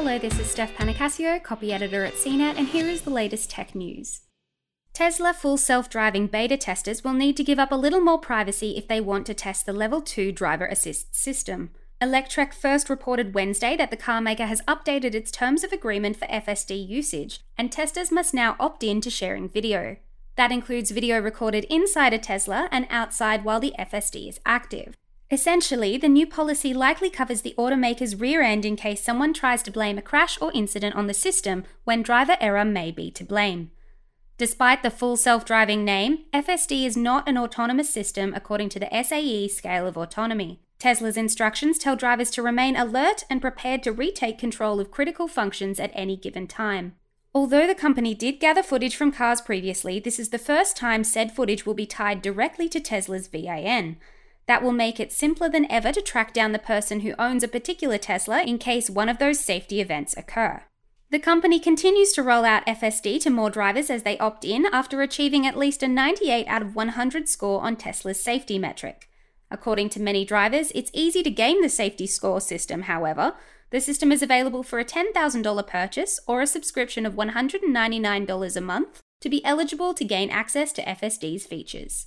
Hello, this is Steph Panecasio, copy editor at CNET, and here is the latest tech news. Tesla full self driving beta testers will need to give up a little more privacy if they want to test the Level 2 driver assist system. Electrek first reported Wednesday that the carmaker has updated its terms of agreement for FSD usage, and testers must now opt in to sharing video. That includes video recorded inside a Tesla and outside while the FSD is active. Essentially, the new policy likely covers the automaker's rear end in case someone tries to blame a crash or incident on the system when driver error may be to blame. Despite the full self driving name, FSD is not an autonomous system according to the SAE scale of autonomy. Tesla's instructions tell drivers to remain alert and prepared to retake control of critical functions at any given time. Although the company did gather footage from cars previously, this is the first time said footage will be tied directly to Tesla's VIN. That will make it simpler than ever to track down the person who owns a particular Tesla in case one of those safety events occur. The company continues to roll out FSD to more drivers as they opt in after achieving at least a 98 out of 100 score on Tesla's safety metric. According to many drivers, it's easy to game the safety score system, however. The system is available for a $10,000 purchase or a subscription of $199 a month to be eligible to gain access to FSD's features.